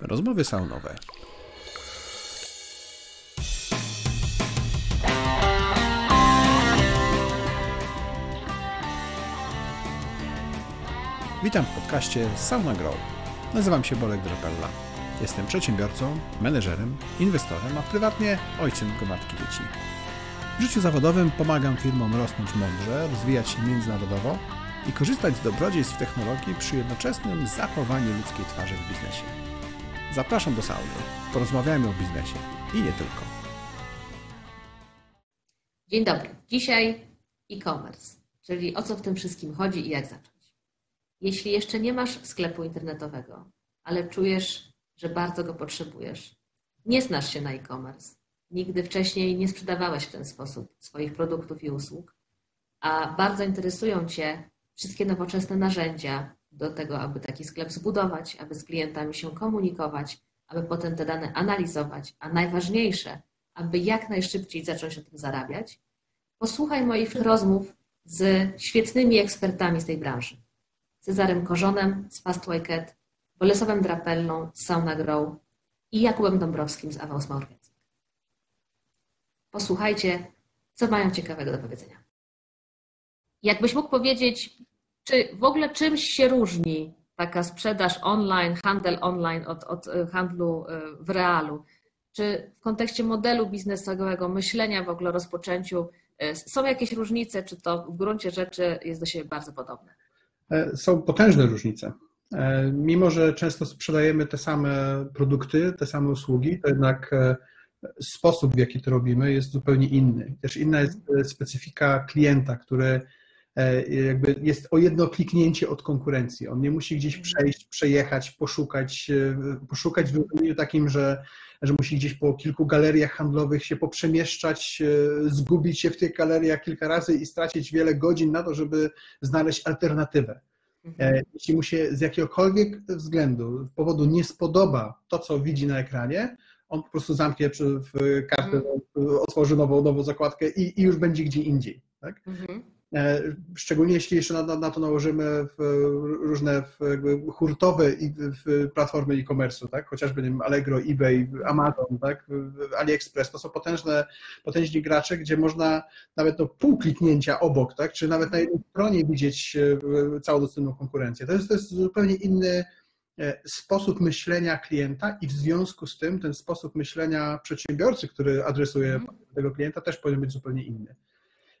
Rozmowy saunowe. Witam w podcaście Sauna Grow. Nazywam się Bolek Drapella. Jestem przedsiębiorcą, menedżerem, inwestorem, a prywatnie ojcem gromadki dzieci. W życiu zawodowym pomagam firmom rosnąć mądrze, rozwijać się międzynarodowo i korzystać z dobrodziejstw technologii przy jednoczesnym zachowaniu ludzkiej twarzy w biznesie. Zapraszam do sauny. Porozmawiajmy o biznesie i nie tylko. Dzień dobry. Dzisiaj e-commerce, czyli o co w tym wszystkim chodzi i jak zacząć. Jeśli jeszcze nie masz sklepu internetowego, ale czujesz, że bardzo go potrzebujesz, nie znasz się na e-commerce, nigdy wcześniej nie sprzedawałeś w ten sposób swoich produktów i usług, a bardzo interesują Cię wszystkie nowoczesne narzędzia do tego, aby taki sklep zbudować, aby z klientami się komunikować, aby potem te dane analizować, a najważniejsze, aby jak najszybciej zacząć na tym zarabiać, posłuchaj moich rozmów z świetnymi ekspertami z tej branży. Cezarem Korzonem z Fast Wicked, Drapellą z Sauna Grow i Jakubem Dąbrowskim z Avaus Marketing. Posłuchajcie, co mają ciekawego do powiedzenia. Jakbyś mógł powiedzieć, czy w ogóle czymś się różni taka sprzedaż online, handel online od, od e, handlu e, w realu? Czy w kontekście modelu biznesowego, myślenia w ogóle o rozpoczęciu e, są jakieś różnice, czy to w gruncie rzeczy jest do siebie bardzo podobne? Są potężne różnice. Mimo, że często sprzedajemy te same produkty, te same usługi, to jednak sposób, w jaki to robimy, jest zupełnie inny. Też inna jest specyfika klienta, który jakby jest o jedno kliknięcie od konkurencji. On nie musi gdzieś przejść, przejechać, poszukać, e, poszukać w rozumieniu takim, że, że musi gdzieś po kilku galeriach handlowych się poprzemieszczać, e, zgubić się w tych galeriach kilka razy i stracić wiele godzin na to, żeby znaleźć alternatywę. Mhm. Jeśli mu się z jakiegokolwiek względu, powodu nie spodoba to, co widzi na ekranie, on po prostu zamknie w kartę, mhm. otworzy nową, nową zakładkę i, i już będzie gdzie indziej. Tak? Mhm. E, szczególnie jeśli jeszcze na, na to nałożymy różne hurtowe platformy e-commerce, tak? chociażby nie wiem, Allegro, eBay, Amazon, tak? AliExpress, to są potężne, potężni gracze, gdzie można nawet no, pół kliknięcia obok, tak? czy nawet na jednej stronie widzieć e, całą dostępną konkurencję. To jest, to jest zupełnie inny e, sposób myślenia klienta i w związku z tym ten sposób myślenia przedsiębiorcy, który adresuje mm. tego klienta też powinien być zupełnie inny.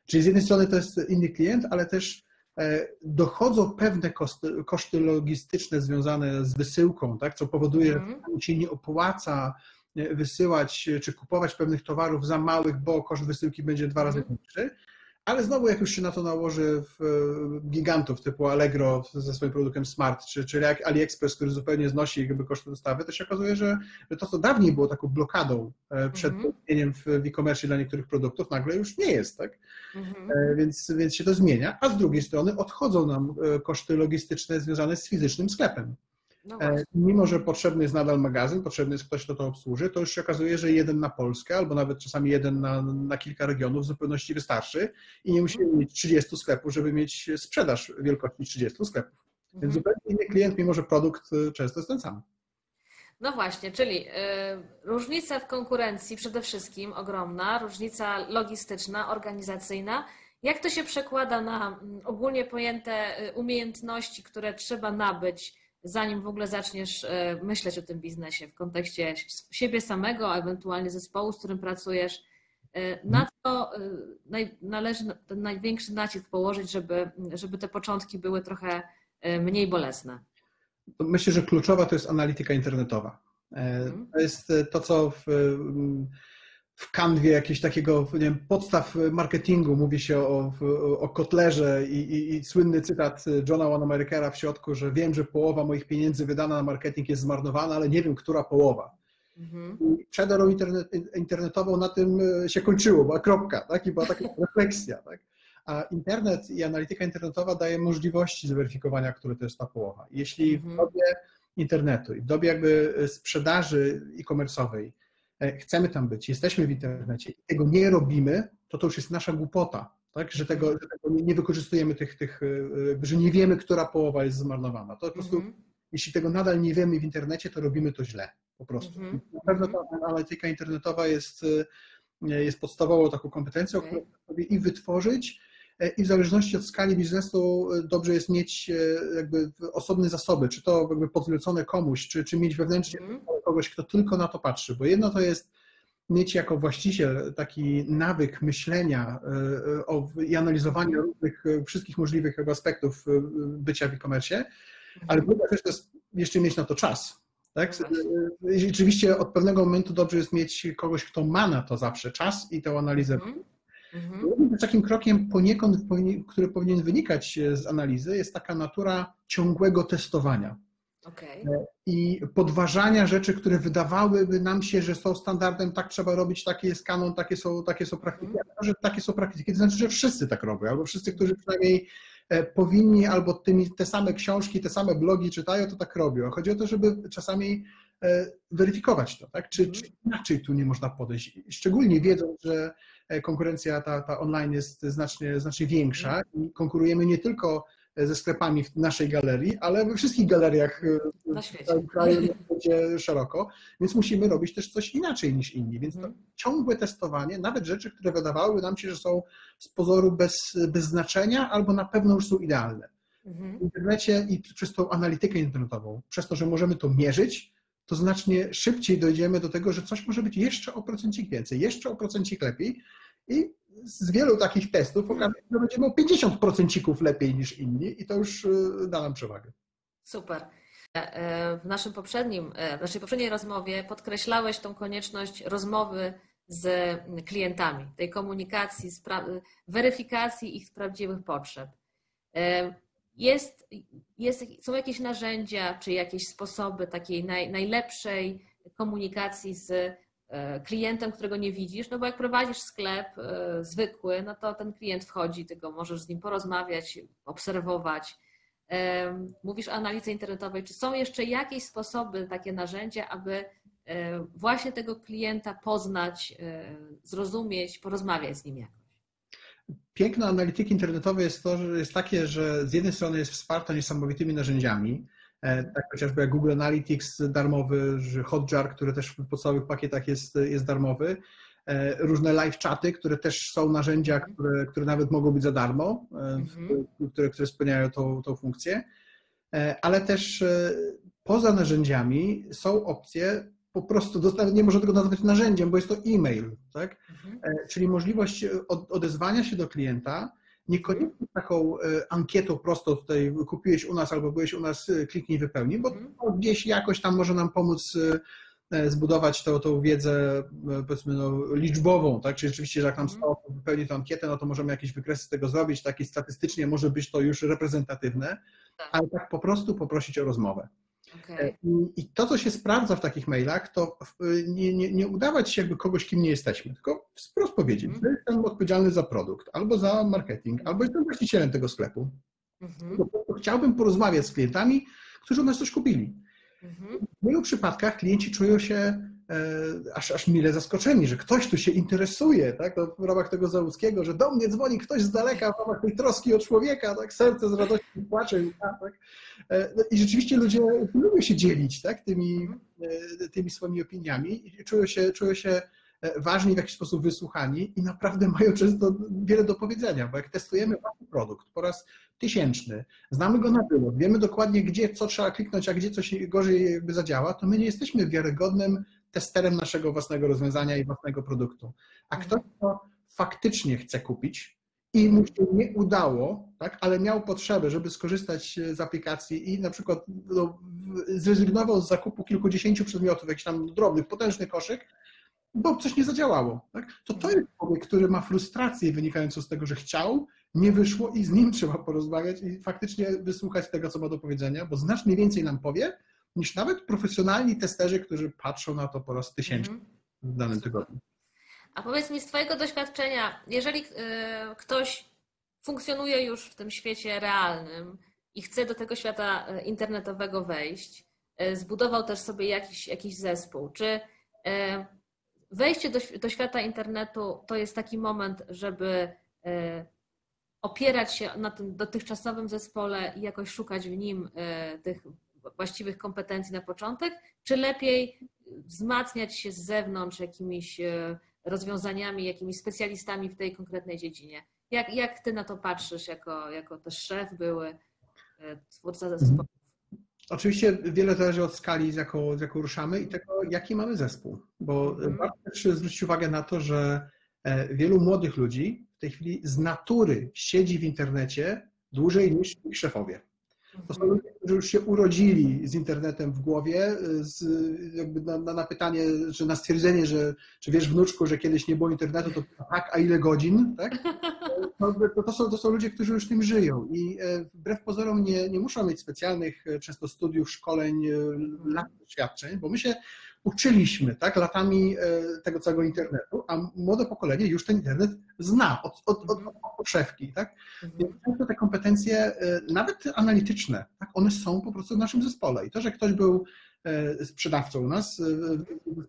Czyli z jednej strony to jest inny klient, ale też e, dochodzą pewne koszty, koszty logistyczne związane z wysyłką, tak, co powoduje, mm. że się nie opłaca e, wysyłać czy kupować pewnych towarów za małych, bo koszt wysyłki będzie dwa razy większy. Ale znowu, jak już się na to nałoży w e, gigantów typu Allegro ze swoim produktem Smart, czy, czy AliExpress, który zupełnie znosi jakby koszty dostawy, to się okazuje, że to, co dawniej było taką blokadą e, przed mm -hmm. w e-commerce dla niektórych produktów, nagle już nie jest, tak? Mm -hmm. Więc, więc się to zmienia, a z drugiej strony odchodzą nam koszty logistyczne związane z fizycznym sklepem. No e, Mimo, że potrzebny jest nadal magazyn, potrzebny jest ktoś, kto to obsłuży, to już się okazuje, że jeden na Polskę, albo nawet czasami jeden na, na kilka regionów w zupełności wystarczy i nie musimy mieć 30 sklepów, żeby mieć sprzedaż wielkości 30 sklepów. Więc mhm. zupełnie inny klient, mimo że produkt y, często jest ten sam. No właśnie, czyli y, różnica w konkurencji przede wszystkim ogromna, różnica logistyczna, organizacyjna. Jak to się przekłada na mm, ogólnie pojęte umiejętności, które trzeba nabyć? Zanim w ogóle zaczniesz e, myśleć o tym biznesie w kontekście siebie samego, a ewentualnie zespołu, z którym pracujesz, e, na to e, należy ten największy nacisk położyć, żeby, żeby te początki były trochę mniej bolesne? Myślę, że kluczowa to jest analityka internetowa. Mhm. To jest to, co w w kanwie jakiegoś takiego nie wiem, podstaw marketingu mówi się o, o kotlerze i, i, i, słynny cytat Johna Wanamakera w środku, że wiem, że połowa moich pieniędzy wydana na marketing jest zmarnowana, ale nie wiem, która połowa. Mhm. I przed erą internet, internetową na tym się kończyło, była kropka, tak? i była taka refleksja. Tak? A internet i analityka internetowa daje możliwości zweryfikowania, które to jest ta połowa. Jeśli w mhm. dobie internetu i w dobie jakby sprzedaży e-commerce'owej E, chcemy tam być, jesteśmy w internecie i tego nie robimy, to to już jest nasza głupota, tak? że tego, że tego nie wykorzystujemy tych, tych, e, że nie wiemy, która połowa jest zmarnowana. To po prostu mm -hmm. jeśli tego nadal nie wiemy w internecie, to robimy to źle po prostu. Mhm. Na pewno ta analityka internetowa jest, e, jest podstawową taką kompetencją, Okej. którą sobie i wytworzyć, e, i w zależności od skali biznesu e, dobrze jest mieć e, jakby osobne zasoby, czy to jakby podlecone komuś, czy, czy mieć wewnętrznie Mhm. Kogoś, kto tylko na to patrzy, bo jedno to jest mieć jako właściciel taki nawyk myślenia e, o, i analizowania różnych, e, wszystkich możliwych aspektów e, bycia w e-commerce, ale druga rzecz to jest jeszcze mieć na to czas. Tak? No Rzeczywiście od pewnego momentu dobrze jest mieć kogoś, kto ma na to zawsze czas i tę analizę. Mhm. Mhm. Takim krokiem poniekąd, który powinien wynikać z analizy, jest taka natura ciągłego testowania Okej. i podważania rzeczy, które wydawałyby nam się, że są standardem, tak trzeba robić, taki jest kanon, takie są, takie są praktyki, Mhm. a to, że takie są praktyki, to znaczy, że wszyscy tak robią, albo wszyscy, którzy przynajmniej e, powinni, albo tymi, te same książki, te same blogi czytają, to tak robią. Chodzi o to, żeby czasami e, weryfikować to, tak? Czy, czy inaczej tu nie można podejść, szczególnie wiedząc, że e, konkurencja ta, ta online jest znacznie, znacznie większa i konkurujemy nie tylko ze sklepami w naszej galerii, ale we wszystkich galeriach e, Na w świecie. całym kraju, świecie szeroko, więc musimy robić też coś inaczej niż inni. Więc to Mhm. ciągłe testowanie, nawet rzeczy, które wydawałyby nam się, że są z pozoru bez, bez znaczenia albo na pewno już są idealne. Mhm. W internecie i przez tą analitykę internetową, przez to, że możemy to mierzyć, to znacznie szybciej dojdziemy do tego, że coś może być jeszcze o procencik więcej, jeszcze o procencik lepiej i z wielu takich testów okaże się, że będziemy o 50% lepiej niż inni i to już y, da nam przewagę. Super. E, W naszym poprzednim, e, w naszej poprzedniej rozmowie podkreślałeś tą konieczność rozmowy z klientami, tej komunikacji, weryfikacji ich prawdziwych potrzeb. E, Jest, jest, są jakieś narzędzia czy jakieś sposoby takiej naj, najlepszej komunikacji z e, klientem, którego nie widzisz, no bo jak prowadzisz sklep e, zwykły, no to ten klient wchodzi, tylko możesz z nim porozmawiać, obserwować. Em, Mówisz o analizie internetowej. Czy są jeszcze jakieś sposoby, takie narzędzia, aby e, właśnie tego klienta poznać, e, zrozumieć, porozmawiać z nim jakoś? Piękno analityki internetowej jest to, że jest takie, że z jednej strony jest wsparta niesamowitymi narzędziami, e, tak chociażby jak Google Analytics darmowy, że Hotjar, który też w podstawowych pakietach jest, jest darmowy, e, różne live chaty, które też są narzędzia, które, które nawet mogą być za darmo, e, Mhm. które, które spełniają tą, tą funkcję, E, ale też e, poza narzędziami są opcje, po prostu, nie można tego nazwać narzędziem, bo jest to e-mail, tak? Mhm. E, czyli możliwość od- odezwania się do klienta, niekoniecznie taką e, ankietą prosto tutaj kupiłeś u nas albo byłeś u nas, e, kliknij wypełnij, bo Mhm. to gdzieś jakoś tam może nam pomóc e, zbudować tą, tą wiedzę powiedzmy no, liczbową, tak? Czyli rzeczywiście, że jak nam Mhm. 100 osób wypełni tę ankietę, no to możemy jakieś wykresy z tego zrobić, tak i statystycznie może być to już reprezentatywne, Tak. ale tak po prostu poprosić o rozmowę. Okej. I, I to, co się sprawdza w takich mailach, to w- nie, nie, nie udawać się jakby kogoś, kim nie jesteśmy, tylko wprost powiedzieć, Mhm. że jestem odpowiedzialny za produkt, albo za marketing, albo jestem właścicielem tego sklepu. Po prostu chciałbym porozmawiać z klientami, którzy u nas coś kupili. Mhm. W wielu przypadkach klienci czują się e, aż, aż mile zaskoczeni, że ktoś tu się interesuje, tak? To w ramach tego Załuckiego, że do mnie dzwoni ktoś z daleka w ramach tej troski o człowieka, tak? Serce z radości płacze. łza, Tak? E, no I rzeczywiście ludzie lubią się dzielić tak? tymi, e, tymi swoimi opiniami i czują się, czują się e, ważni, w jakiś sposób wysłuchani i naprawdę mają często wiele do powiedzenia, bo jak testujemy produkt po raz tysięczny, znamy go na wylot, wiemy dokładnie, gdzie co trzeba kliknąć, a gdzie coś gorzej jakby zadziała, to my nie jesteśmy wiarygodnym testerem naszego własnego rozwiązania i własnego produktu. A ktoś, kto faktycznie chce kupić i mu się nie udało, tak, ale miał potrzebę, żeby skorzystać z aplikacji i na przykład no, zrezygnował z zakupu kilkudziesięciu przedmiotów, jakiś tam drobnych, potężny koszyk, bo coś nie zadziałało. Tak? To to jest człowiek, który ma frustrację wynikającą z tego, że chciał, nie wyszło i z nim trzeba porozmawiać i faktycznie wysłuchać tego, co ma do powiedzenia, bo znacznie więcej nam powie, niż nawet profesjonalni testerzy, którzy patrzą na to po raz tysięczny Mhm. w danym tygodniu. A powiedz mi z Twojego doświadczenia, jeżeli e, ktoś funkcjonuje już w tym świecie realnym i chce do tego świata e, internetowego wejść, e, zbudował też sobie jakiś, jakiś zespół, czy wejście do, do świata internetu to jest taki moment, żeby opierać się na tym dotychczasowym zespole i jakoś szukać w nim tych właściwych kompetencji na początek, czy lepiej wzmacniać się z zewnątrz jakimiś rozwiązaniami, jakimiś specjalistami w tej konkretnej dziedzinie? Jak, jak ty na to patrzysz jako, jako też szef były, twórca zespołu? Oczywiście wiele zależy od skali, z jaką, z jaką ruszamy i tego, jaki mamy zespół. Bo mhm. warto też zwrócić uwagę na to, że e, wielu młodych ludzi w tej chwili z natury siedzi w internecie dłużej niż ich szefowie. To są mhm. ludzie, którzy już się urodzili z internetem w głowie, z, jakby na, na, pytanie, że na stwierdzenie, że czy wiesz wnuczku, że kiedyś nie było internetu, to tak, a ile godzin, tak? To, to, są, to są ludzie, którzy już tym żyją i e, wbrew pozorom nie, nie muszą mieć specjalnych e, często studiów, szkoleń, e, lat doświadczeń, bo my się uczyliśmy tak, latami tego całego internetu, a młode pokolenie już ten internet zna od, od, od, od podszewki. Tak? Mhm. Więc często te kompetencje, nawet analityczne, tak, one są po prostu w naszym zespole. I to, że ktoś był E, sprzedawcą u nas,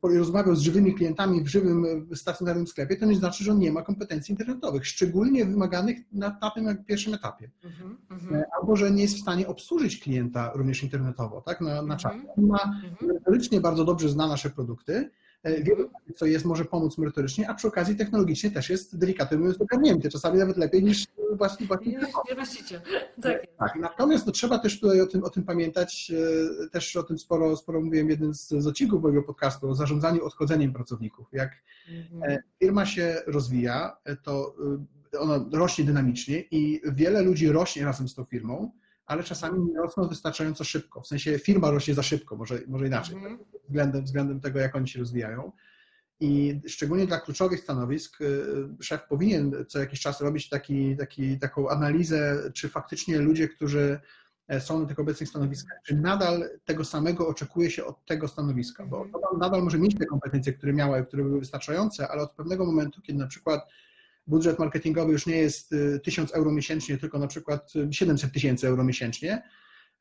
e, rozmawiał z żywymi klientami w żywym stacjonarnym sklepie, to nie znaczy, że on nie ma kompetencji internetowych, szczególnie wymaganych na, na tym pierwszym etapie. Mm -hmm. Albo, że nie jest w stanie obsłużyć klienta również internetowo, tak, na, na -hmm. czacie. On ma mhm. merytorycznie bardzo dobrze zna nasze produkty, E, wielu, co jest, może pomóc merytorycznie, a przy okazji technologicznie też jest delikatnie mówiąc ogarnięty, czasami nawet lepiej niż właśnie, właśnie właściciel. Tak. tak. Natomiast no, trzeba też tutaj o tym, o tym pamiętać, e, też o tym sporo, sporo mówiłem jeden z, z odcinków mojego podcastu, o zarządzaniu odchodzeniem pracowników. Jak mhm. E, firma się rozwija, to ona rośnie dynamicznie i wiele ludzi rośnie razem z tą firmą, ale czasami nie rosną wystarczająco szybko. W sensie firma rośnie za szybko, może, może inaczej, mhm. Względem, względem tego, jak oni się rozwijają. I szczególnie dla kluczowych stanowisk y, szef powinien co jakiś czas robić taki, taki, taką analizę, czy faktycznie ludzie, którzy e, są na tych obecnych stanowiskach, czy nadal tego samego oczekuje się od tego stanowiska, bo mhm. nadal może mieć te kompetencje, które miała i które były wystarczające, ale od pewnego momentu, kiedy na przykład budżet marketingowy już nie jest 1000 y, euro miesięcznie, tylko na przykład 700 tysięcy euro miesięcznie,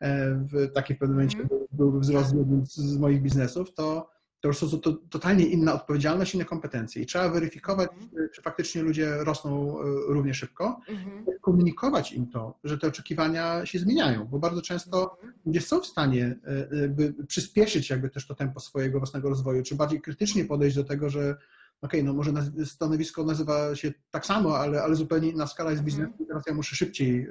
e, w takim pewnym momencie mm. Byłby wzrost z moich biznesów, to, to już są to totalnie inna odpowiedzialność, inne kompetencje i trzeba weryfikować, mm. czy faktycznie ludzie rosną y, równie szybko, mm. komunikować im to, że te oczekiwania się zmieniają, bo bardzo często mm. ludzie są w stanie y, przyspieszyć jakby też to tempo swojego własnego rozwoju, czy bardziej krytycznie podejść do tego, że okej, okay, no może stanowisko nazywa się tak samo, ale, ale zupełnie inna skala jest biznesu mm. teraz ja muszę szybciej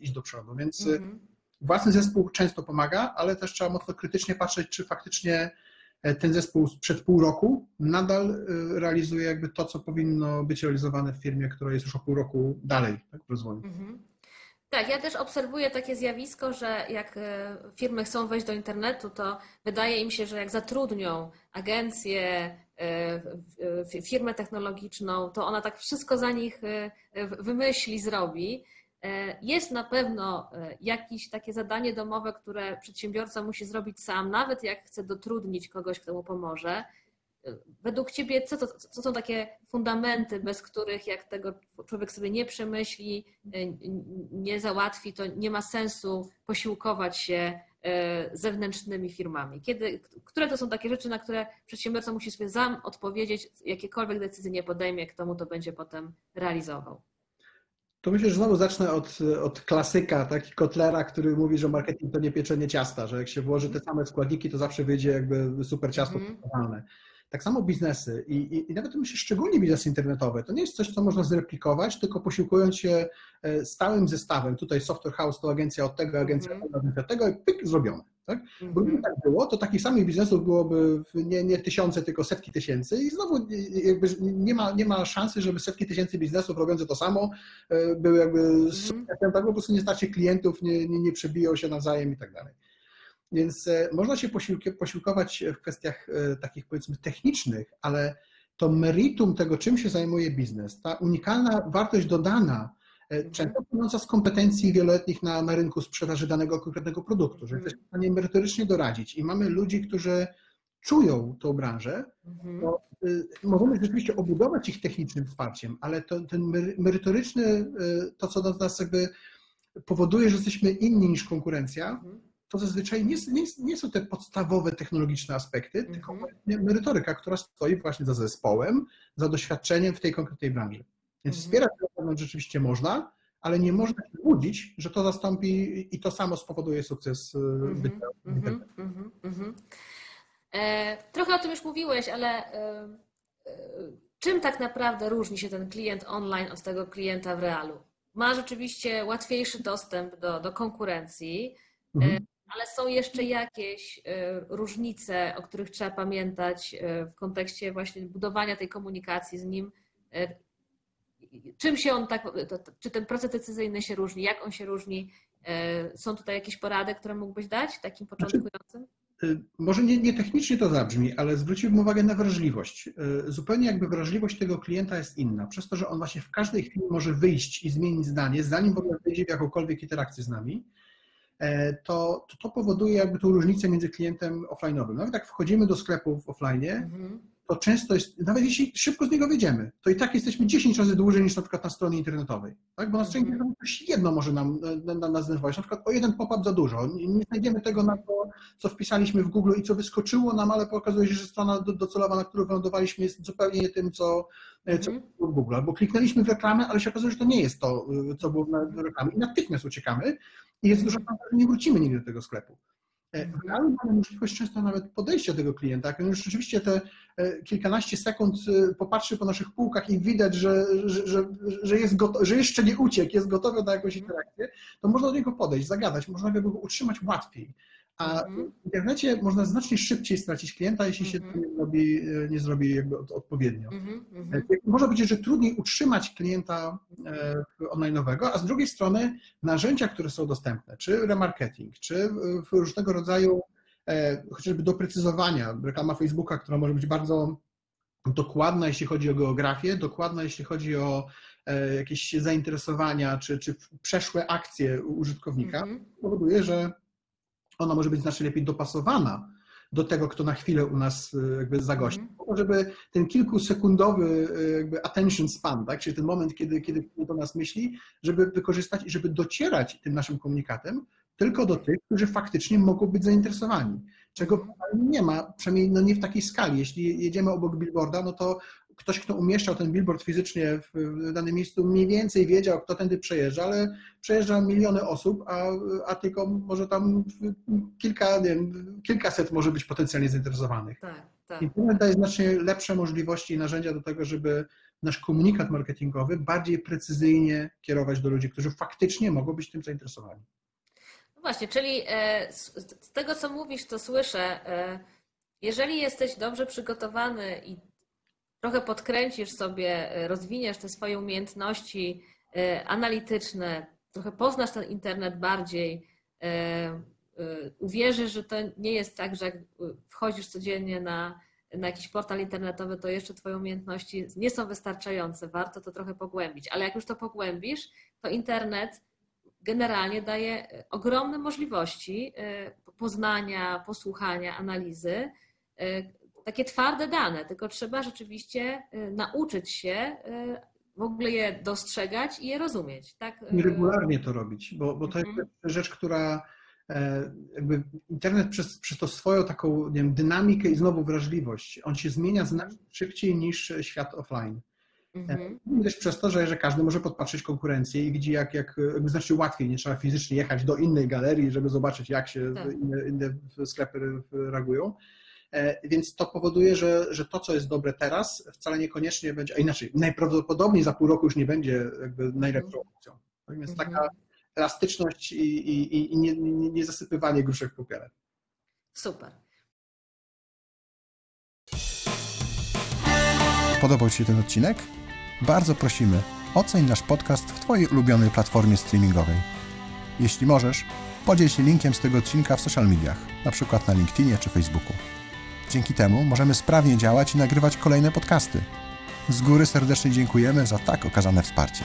iść do przodu, więc mm. Własny zespół często pomaga, ale też trzeba mocno krytycznie patrzeć, czy faktycznie e, ten zespół sprzed pół roku nadal y, realizuje jakby to, co powinno być realizowane w firmie, która jest już o pół roku dalej tak, w rozwoju. -hmm. Tak, ja też obserwuję takie zjawisko, że jak e, firmy chcą wejść do internetu, to wydaje im się, że jak zatrudnią agencję, e, firmę technologiczną, to ona tak wszystko za nich e, wymyśli, zrobi. Jest na pewno jakieś takie zadanie domowe, które przedsiębiorca musi zrobić sam, nawet jak chce dotrudnić kogoś, kto mu pomoże. Według Ciebie, co, to, co są takie fundamenty, bez których jak tego człowiek sobie nie przemyśli, nie załatwi, to nie ma sensu posiłkować się e, zewnętrznymi firmami? Kiedy, które to są takie rzeczy, na które przedsiębiorca musi sobie sam odpowiedzieć, jakiekolwiek decyzje nie podejmie, kto mu to będzie potem realizował? To myślę, że znowu zacznę od, od klasyka, taki Kotlera, który mówi, że marketing to nie pieczenie ciasta, że jak się włoży te same składniki, to zawsze wyjdzie jakby super ciasto mm. Tak samo biznesy i, i, i nawet myślę szczególnie biznesy internetowe, to nie jest coś, co można zreplikować, tylko posiłkując się e, stałym zestawem. Tutaj Software House to agencja od tego, agencja mm od tego i pyk, zrobione. Tak? Bo gdyby tak było, to takich samych biznesów byłoby nie, nie tysiące, tylko setki tysięcy i znowu jakby nie ma, nie ma szansy, żeby setki tysięcy biznesów robiące to samo e, były jakby mm tak po prostu nie starcie klientów, nie, nie, nie przebiją się nawzajem i tak dalej. Więc e, można się posiłkować w kwestiach e, takich powiedzmy technicznych, ale to meritum tego, czym się zajmuje biznes, ta unikalna wartość dodana, mhm. Często płynąca z kompetencji wieloletnich na, na rynku sprzedaży danego konkretnego produktu, że jesteśmy w stanie merytorycznie doradzić i mamy ludzi, którzy czują tą branżę, mhm. to y, możemy rzeczywiście obudować ich technicznym wsparciem, ale to, ten merytoryczny, y, to co do nas jakby powoduje, że jesteśmy inni niż konkurencja, mhm to zazwyczaj nie, nie, nie, są te podstawowe technologiczne aspekty, mm -hmm. tylko merytoryka, która stoi właśnie za zespołem, za doświadczeniem w tej konkretnej branży. Więc -hmm. wspierać rzeczywiście można, ale nie można się łudzić, że to zastąpi i to samo spowoduje sukces bycia. Mm -hmm, mm -hmm. E, trochę o tym już mówiłeś, ale e, e, czym tak naprawdę różni się ten klient online od tego klienta w realu? Ma rzeczywiście łatwiejszy dostęp do, do konkurencji, mhm. ale są jeszcze jakieś różnice, o których trzeba pamiętać w kontekście właśnie budowania tej komunikacji z nim. Czym się on tak, czy ten proces decyzyjny się różni, jak on się różni? Są tutaj jakieś porady, które mógłbyś dać takim znaczy, początkującym? Y, może nie, nie, technicznie to zabrzmi, ale zwróciłbym uwagę na wrażliwość. Y, zupełnie jakby wrażliwość tego klienta jest inna. Przez to, że on właśnie w każdej chwili może wyjść i zmienić zdanie, zanim w ogóle wejdzie w jakąkolwiek interakcję z nami, e, to, to, to powoduje jakby tą różnicę między klientem offline'owym. Nawet jak wchodzimy do sklepu w offline, mhm to często jest, nawet jeśli szybko z niego wyjdziemy, to i tak jesteśmy 10 razy dłużej niż na przykład na stronie internetowej. Tak? Bo na stronie internetowej coś jedno może nam, nam nas zdenerwować, na przykład o jeden pop-up za dużo. Nie, znajdziemy tego na to, co wpisaliśmy w Google i co wyskoczyło nam, ale okazuje się, że strona docelowa, na którą wylądowaliśmy jest zupełnie nie tym, co, co mhm. było w Google. Albo kliknęliśmy w reklamę, ale się okazuje, że to nie jest to, co było w reklamie i natychmiast uciekamy i jest dużo szans, że nie wrócimy nigdy do tego sklepu. E, w realu mamy możliwość często nawet podejścia do klienta. Jak on już rzeczywiście te e, kilkanaście sekund e, popatrzy po naszych półkach i widać, że, że, że, że, jest gotowy, że jeszcze nie uciekł, jest gotowy na jakąś interakcję, to można do niego podejść, zagadać, można go utrzymać łatwiej. A mhm. w internecie można znacznie szybciej stracić klienta, jeśli się to mhm. nie zrobi, nie zrobi jakby odpowiednio. Mhm, można powiedzieć, że trudniej utrzymać klienta online'owego, a z drugiej strony narzędzia, które są dostępne, czy remarketing, czy różnego rodzaju e, chociażby doprecyzowania, reklama Facebooka, która może być bardzo dokładna, jeśli chodzi o geografię, dokładna, jeśli chodzi o e, jakieś zainteresowania, czy, czy przeszłe akcje użytkownika, powoduje, że ona może być znacznie lepiej dopasowana do tego, kto na chwilę u nas e, jakby zagości. Mm. Żeby ten kilkusekundowy e, jakby attention span, tak, czyli ten moment, kiedy, kiedy do nas myśli, żeby wykorzystać i żeby docierać tym naszym komunikatem tylko do tych, którzy faktycznie mogą być zainteresowani. Czego mhm. nie ma, przynajmniej no nie w takiej skali. Jeśli jedziemy obok billboarda, no to ktoś, kto umieszczał ten billboard fizycznie w danym miejscu, mniej więcej wiedział, kto tędy przejeżdża, ale przejeżdża miliony osób, a, a tylko może tam kilka, nie wiem, kilkaset może być potencjalnie zainteresowanych. Tak, tak. Internet daje znacznie lepsze możliwości i narzędzia do tego, żeby nasz komunikat marketingowy bardziej precyzyjnie kierować do ludzi, którzy faktycznie mogą być tym zainteresowani. No właśnie, czyli e, z tego, co mówisz, to słyszę, e, jeżeli jesteś dobrze przygotowany i trochę podkręcisz sobie, e, rozwiniesz te swoje umiejętności analityczne, trochę poznasz ten internet bardziej, uwierzysz, że to nie jest tak, że jak wchodzisz codziennie na, na jakiś portal internetowy, to jeszcze Twoje umiejętności nie są wystarczające, warto to trochę pogłębić. Ale jak już to pogłębisz, to internet generalnie daje e, ogromne możliwości e, poznania, posłuchania, analizy, e, takie twarde dane, tylko trzeba rzeczywiście nauczyć się w ogóle je dostrzegać i je rozumieć. Tak? I regularnie to robić, bo, bo to jest mhm. rzecz, która jakby internet przez, przez to swoją taką nie wiem, dynamikę i znowu wrażliwość, on się zmienia znacznie szybciej niż świat offline. Mhm. Też przez to, że, że każdy może podpatrzeć konkurencję i widzi, jak, jak znacznie łatwiej, nie trzeba fizycznie jechać do innej galerii, żeby zobaczyć, jak się tak. inne, inne sklepy reaguują. E, więc to powoduje, że, że to, co jest dobre teraz, wcale niekoniecznie będzie, a inaczej, najprawdopodobniej za pół roku już nie będzie jakby najlepszą mhm. opcją. Więc mhm. taka elastyczność i, i, i nie, nie, nie zasypywanie gruszek w popiele. Super. Podobał Ci się ten odcinek? Bardzo prosimy, oceń nasz podcast w Twojej ulubionej platformie streamingowej. Jeśli możesz, podziel się linkiem z tego odcinka w social mediach, np. na LinkedInie czy Facebooku. Dzięki temu możemy sprawnie działać i nagrywać kolejne podcasty. Z góry serdecznie dziękujemy za tak okazane wsparcie.